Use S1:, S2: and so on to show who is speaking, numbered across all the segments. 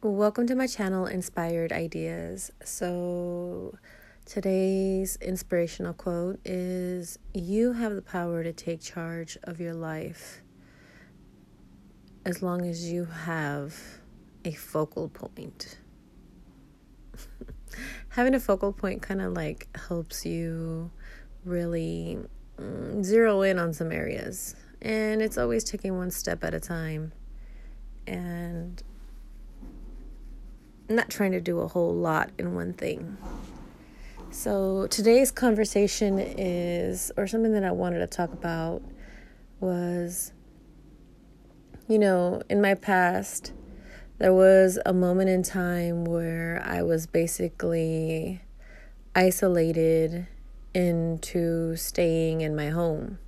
S1: Welcome to my channel, Inspired Ideas. So, today's inspirational quote is You have the power to take charge of your life as long as you have a focal point. Having a focal point kind of like helps you really mm, zero in on some areas, and it's always taking one step at a time. And not trying to do a whole lot in one thing. So, today's conversation is, or something that I wanted to talk about was, you know, in my past, there was a moment in time where I was basically isolated into staying in my home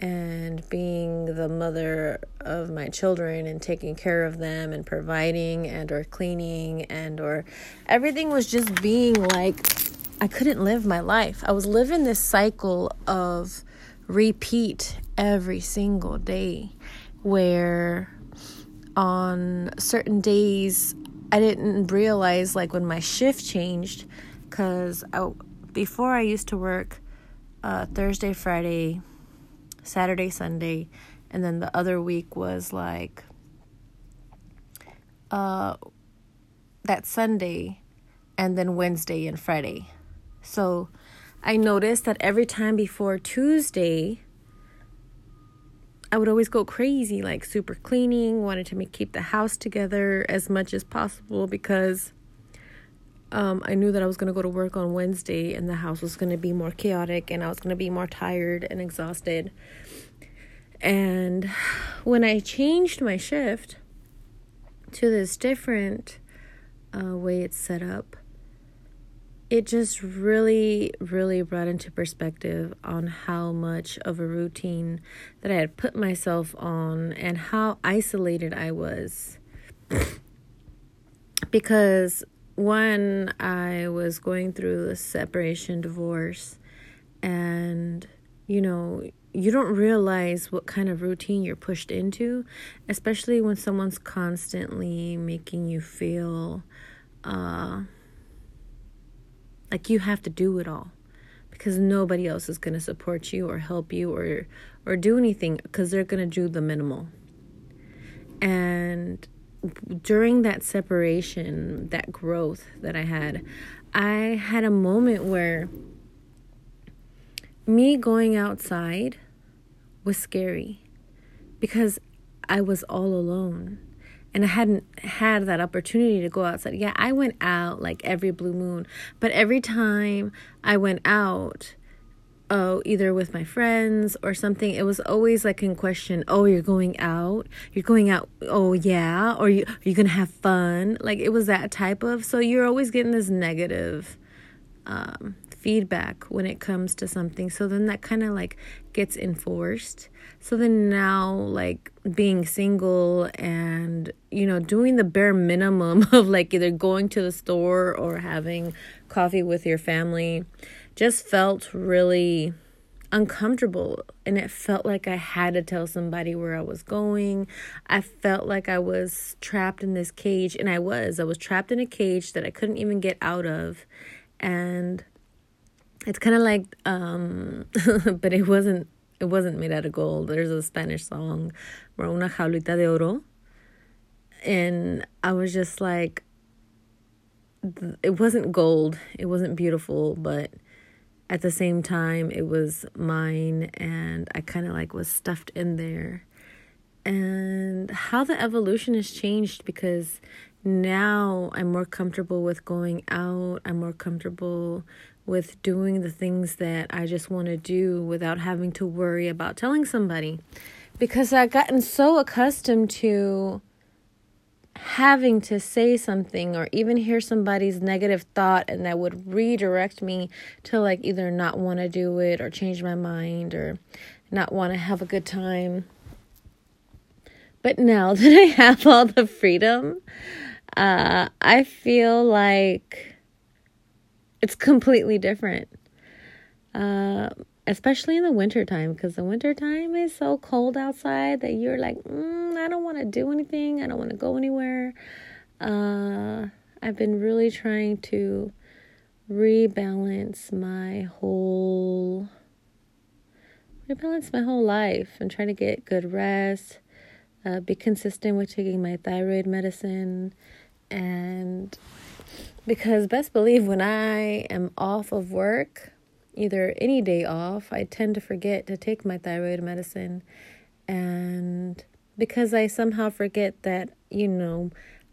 S1: and being the mother of my children and taking care of them and providing and or cleaning and or everything was just being like I couldn't live my life. I was living this cycle of repeat every single day where on certain days I didn't realize like when my shift changed cuz I before I used to work uh, Thursday, Friday, Saturday, Sunday, and then the other week was like uh that Sunday and then Wednesday and Friday. So I noticed that every time before Tuesday I would always go crazy like super cleaning, wanted to make, keep the house together as much as possible because um, I knew that I was going to go to work on Wednesday and the house was going to be more chaotic and I was going to be more tired and exhausted. And when I changed my shift to this different uh, way it's set up, it just really, really brought into perspective on how much of a routine that I had put myself on and how isolated I was. because one, I was going through a separation divorce, and you know, you don't realize what kind of routine you're pushed into, especially when someone's constantly making you feel uh, like you have to do it all because nobody else is going to support you or help you or or do anything because they're going to do the minimal. And during that separation, that growth that I had, I had a moment where me going outside was scary because I was all alone and I hadn't had that opportunity to go outside. Yeah, I went out like every blue moon, but every time I went out, oh, either with my friends or something, it was always like in question, oh, you're going out? You're going out, oh, yeah? Or you, are you going to have fun? Like it was that type of, so you're always getting this negative um, feedback when it comes to something. So then that kind of like gets enforced. So then now, like being single and, you know, doing the bare minimum of like either going to the store or having coffee with your family just felt really uncomfortable and it felt like I had to tell somebody where I was going. I felt like I was trapped in this cage and I was. I was trapped in a cage that I couldn't even get out of and it's kind of like um but it wasn't it wasn't made out of gold. There's a Spanish song, Una jaulita de oro. And I was just like it wasn't gold. It wasn't beautiful, but at the same time it was mine and I kind of like was stuffed in there. And how the evolution has changed because now I'm more comfortable with going out. I'm more comfortable with doing the things that I just want to do without having to worry about telling somebody. Because I've gotten so accustomed to having to say something or even hear somebody's negative thought and that would redirect me to like either not want to do it or change my mind or not want to have a good time. But now that I have all the freedom, uh, I feel like it's completely different. Uh, especially in the wintertime because the wintertime is so cold outside that you're like mm, i don't want to do anything. I don't want to go anywhere. Uh, I've been really trying to rebalance my whole rebalance my whole life and trying to get good rest, uh, be consistent with taking my thyroid medicine, and because best believe when I am off of work, either any day off, I tend to forget to take my thyroid medicine. And because I somehow forget that, you know,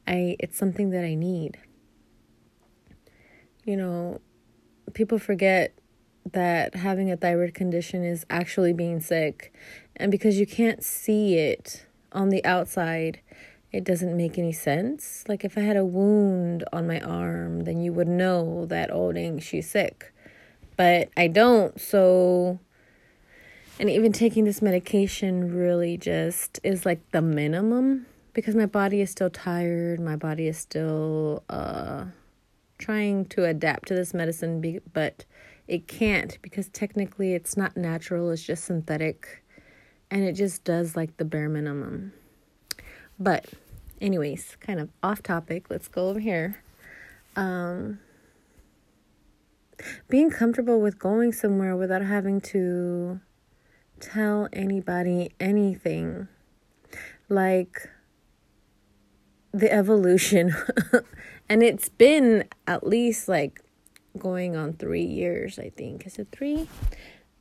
S1: I it's something that I need. You know, people forget that having a thyroid condition is actually being sick. And because you can't see it on the outside, it doesn't make any sense. Like if I had a wound on my arm, then you would know that, oh, dang, she's sick. But I don't. So, and even taking this medication really just is like the minimum because my body is still tired. My body is still uh, trying to adapt to this medicine, be- but it can't because technically it's not natural, it's just synthetic. And it just does like the bare minimum. But, anyways, kind of off topic. Let's go over here. Um, being comfortable with going somewhere without having to tell anybody anything. Like the evolution. and it's been at least like going on three years, I think. Is it three?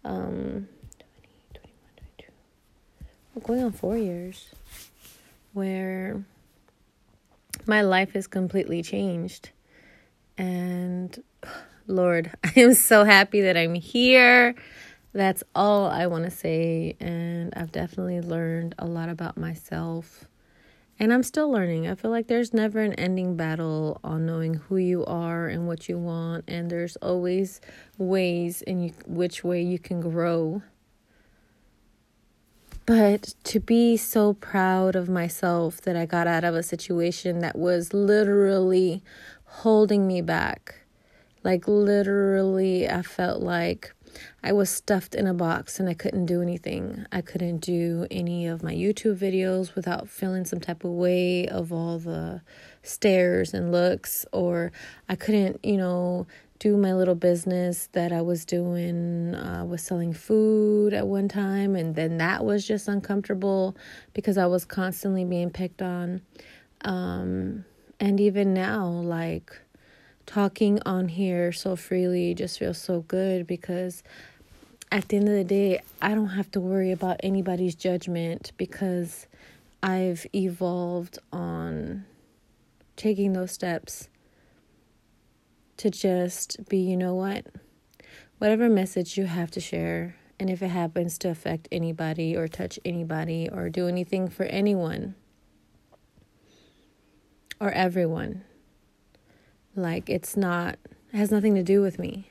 S1: Um, 20, 21, 22. Well, going on four years where my life is completely changed. And Lord, I am so happy that I'm here. That's all I want to say. And I've definitely learned a lot about myself. And I'm still learning. I feel like there's never an ending battle on knowing who you are and what you want. And there's always ways in you, which way you can grow but to be so proud of myself that I got out of a situation that was literally holding me back. Like, literally, I felt like I was stuffed in a box and I couldn't do anything. I couldn't do any of my YouTube videos without feeling some type of way of all the stares and looks, or I couldn't, you know, do my little business that I was doing. I uh, was selling food at one time, and then that was just uncomfortable because I was constantly being picked on. Um, and even now, like talking on here so freely just feels so good because at the end of the day, I don't have to worry about anybody's judgment because I've evolved on taking those steps to just be, you know what? Whatever message you have to share, and if it happens to affect anybody or touch anybody or do anything for anyone or everyone, like it's not, it has nothing to do with me.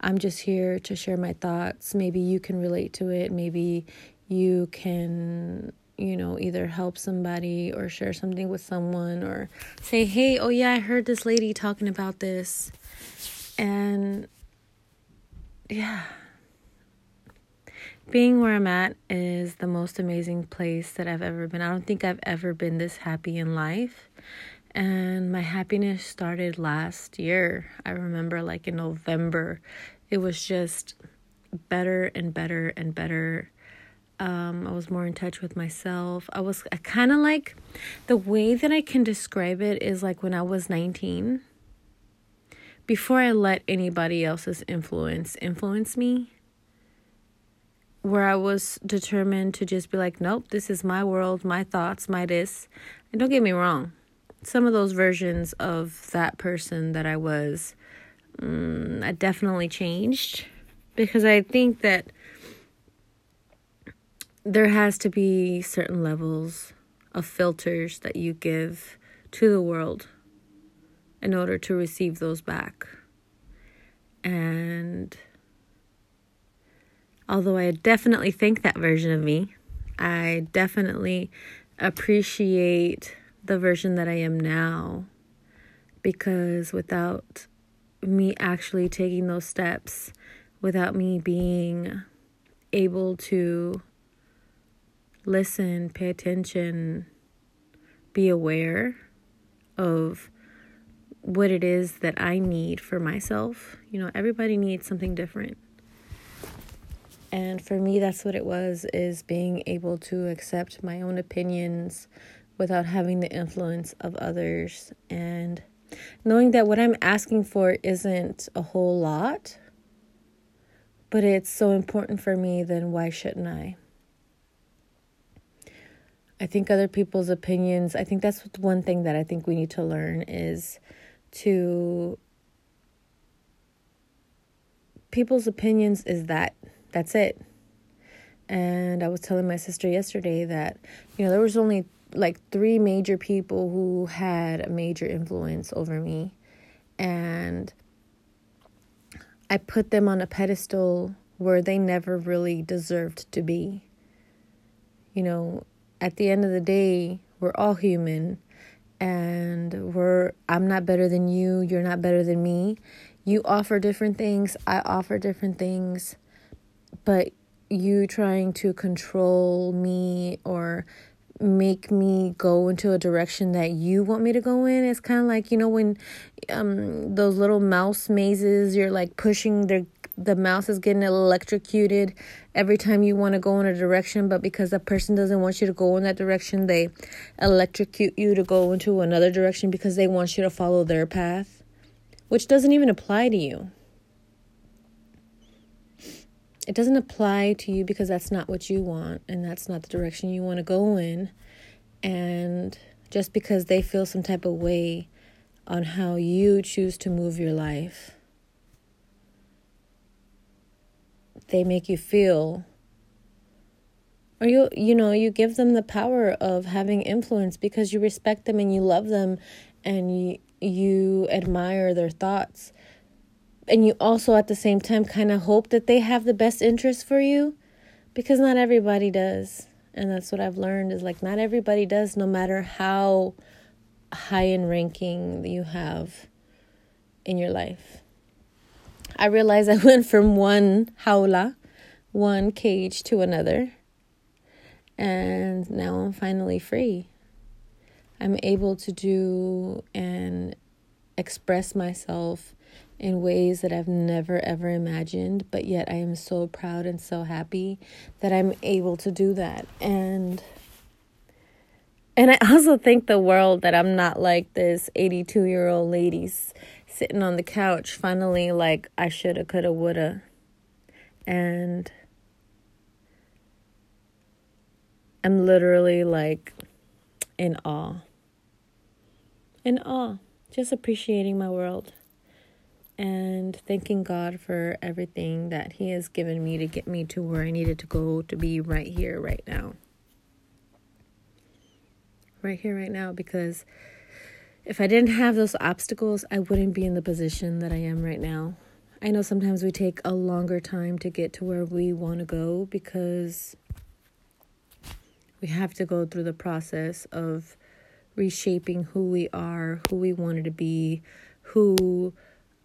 S1: I'm just here to share my thoughts. Maybe you can relate to it. Maybe you can you know, either help somebody or share something with someone or say, hey, oh yeah, I heard this lady talking about this. And yeah, being where I'm at is the most amazing place that I've ever been. I don't think I've ever been this happy in life. And my happiness started last year. I remember, like in November, it was just better and better and better um, I was more in touch with myself. I was kind of like the way that I can describe it is like when I was 19, before I let anybody else's influence influence me, where I was determined to just be like, nope, this is my world, my thoughts, my this. And don't get me wrong, some of those versions of that person that I was, um, I definitely changed because I think that there has to be certain levels of filters that you give to the world in order to receive those back. And although I definitely think that version of me, I definitely appreciate the version that I am now because without me actually taking those steps, without me being able to listen, pay attention, be aware of what it is that I need for myself. You know, everybody needs something different. And for me that's what it was is being able to accept my own opinions without having the influence of others and knowing that what I'm asking for isn't a whole lot, but it's so important for me, then why shouldn't I? I think other people's opinions, I think that's one thing that I think we need to learn is to people's opinions is that that's it. And I was telling my sister yesterday that you know there was only like three major people who had a major influence over me. And I put them on a pedestal where they never really deserved to be. You know, at the end of the day, we're all human. And we're I'm not better than you, you're not better than me. You offer different things, I offer different things, but you trying to control me or make me go into a direction that you want me to go in. It's kind of like, you know, when um those little mouse mazes, you're like pushing their the mouse is getting electrocuted every time you want to go in a direction, but because the person doesn't want you to go in that direction, they electrocute you to go into another direction because they want you to follow their path, which doesn't even apply to you it doesn't apply to you because that's not what you want and that's not the direction you want to go in. And just because they feel some type of way on how you choose to move your life, they make you feel or you you know you give them the power of having influence because you respect them and you love them and you you admire their thoughts and you also at the same time kind of hope that they have the best interest for you? Because not everybody does. And that's what i've learned is like not everybody does no matter how high in ranking you have in your life. I realized i went from one jaula one cage to another and now i'm finally free. I'm able to do and express myself in ways that I've never ever imagined, but yet I am so proud and so happy that I'm able to do that. And and I also thank the world that I'm not like this 82-year-old lady sitting on the couch finally like I shoulda coulda woulda. And I'm literally like in awe. In awe. Just appreciating my world and thanking God for everything that He has given me to get me to where I needed to go to be right here, right now. Right here, right now, because if I didn't have those obstacles, I wouldn't be in the position that I am right now. I know sometimes we take a longer time to get to where we want to go because we have to go through the process of reshaping who we are, who we wanted to be, who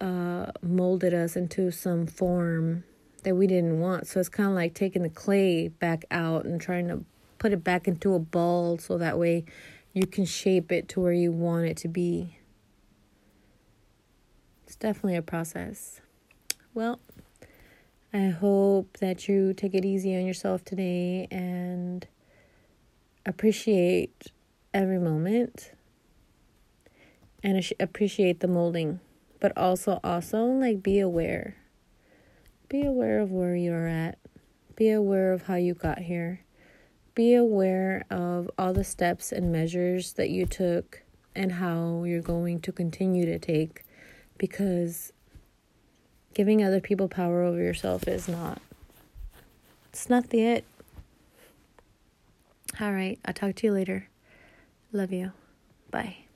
S1: uh, molded us into some form that we didn't want. So it's kind of like taking the clay back out and trying to put it back into a ball so that way you can shape it to where you want it to be. It's definitely a process. Well, I hope that you take it easy on yourself today and appreciate every moment and appreciate the molding but also also like be aware. Be aware of where you're at. Be aware of how you got here. Be aware of all the steps and measures that you took and how you're going to continue to take because giving other people power over yourself is not it's not the it. All right. I'll talk to you later. Love you. Bye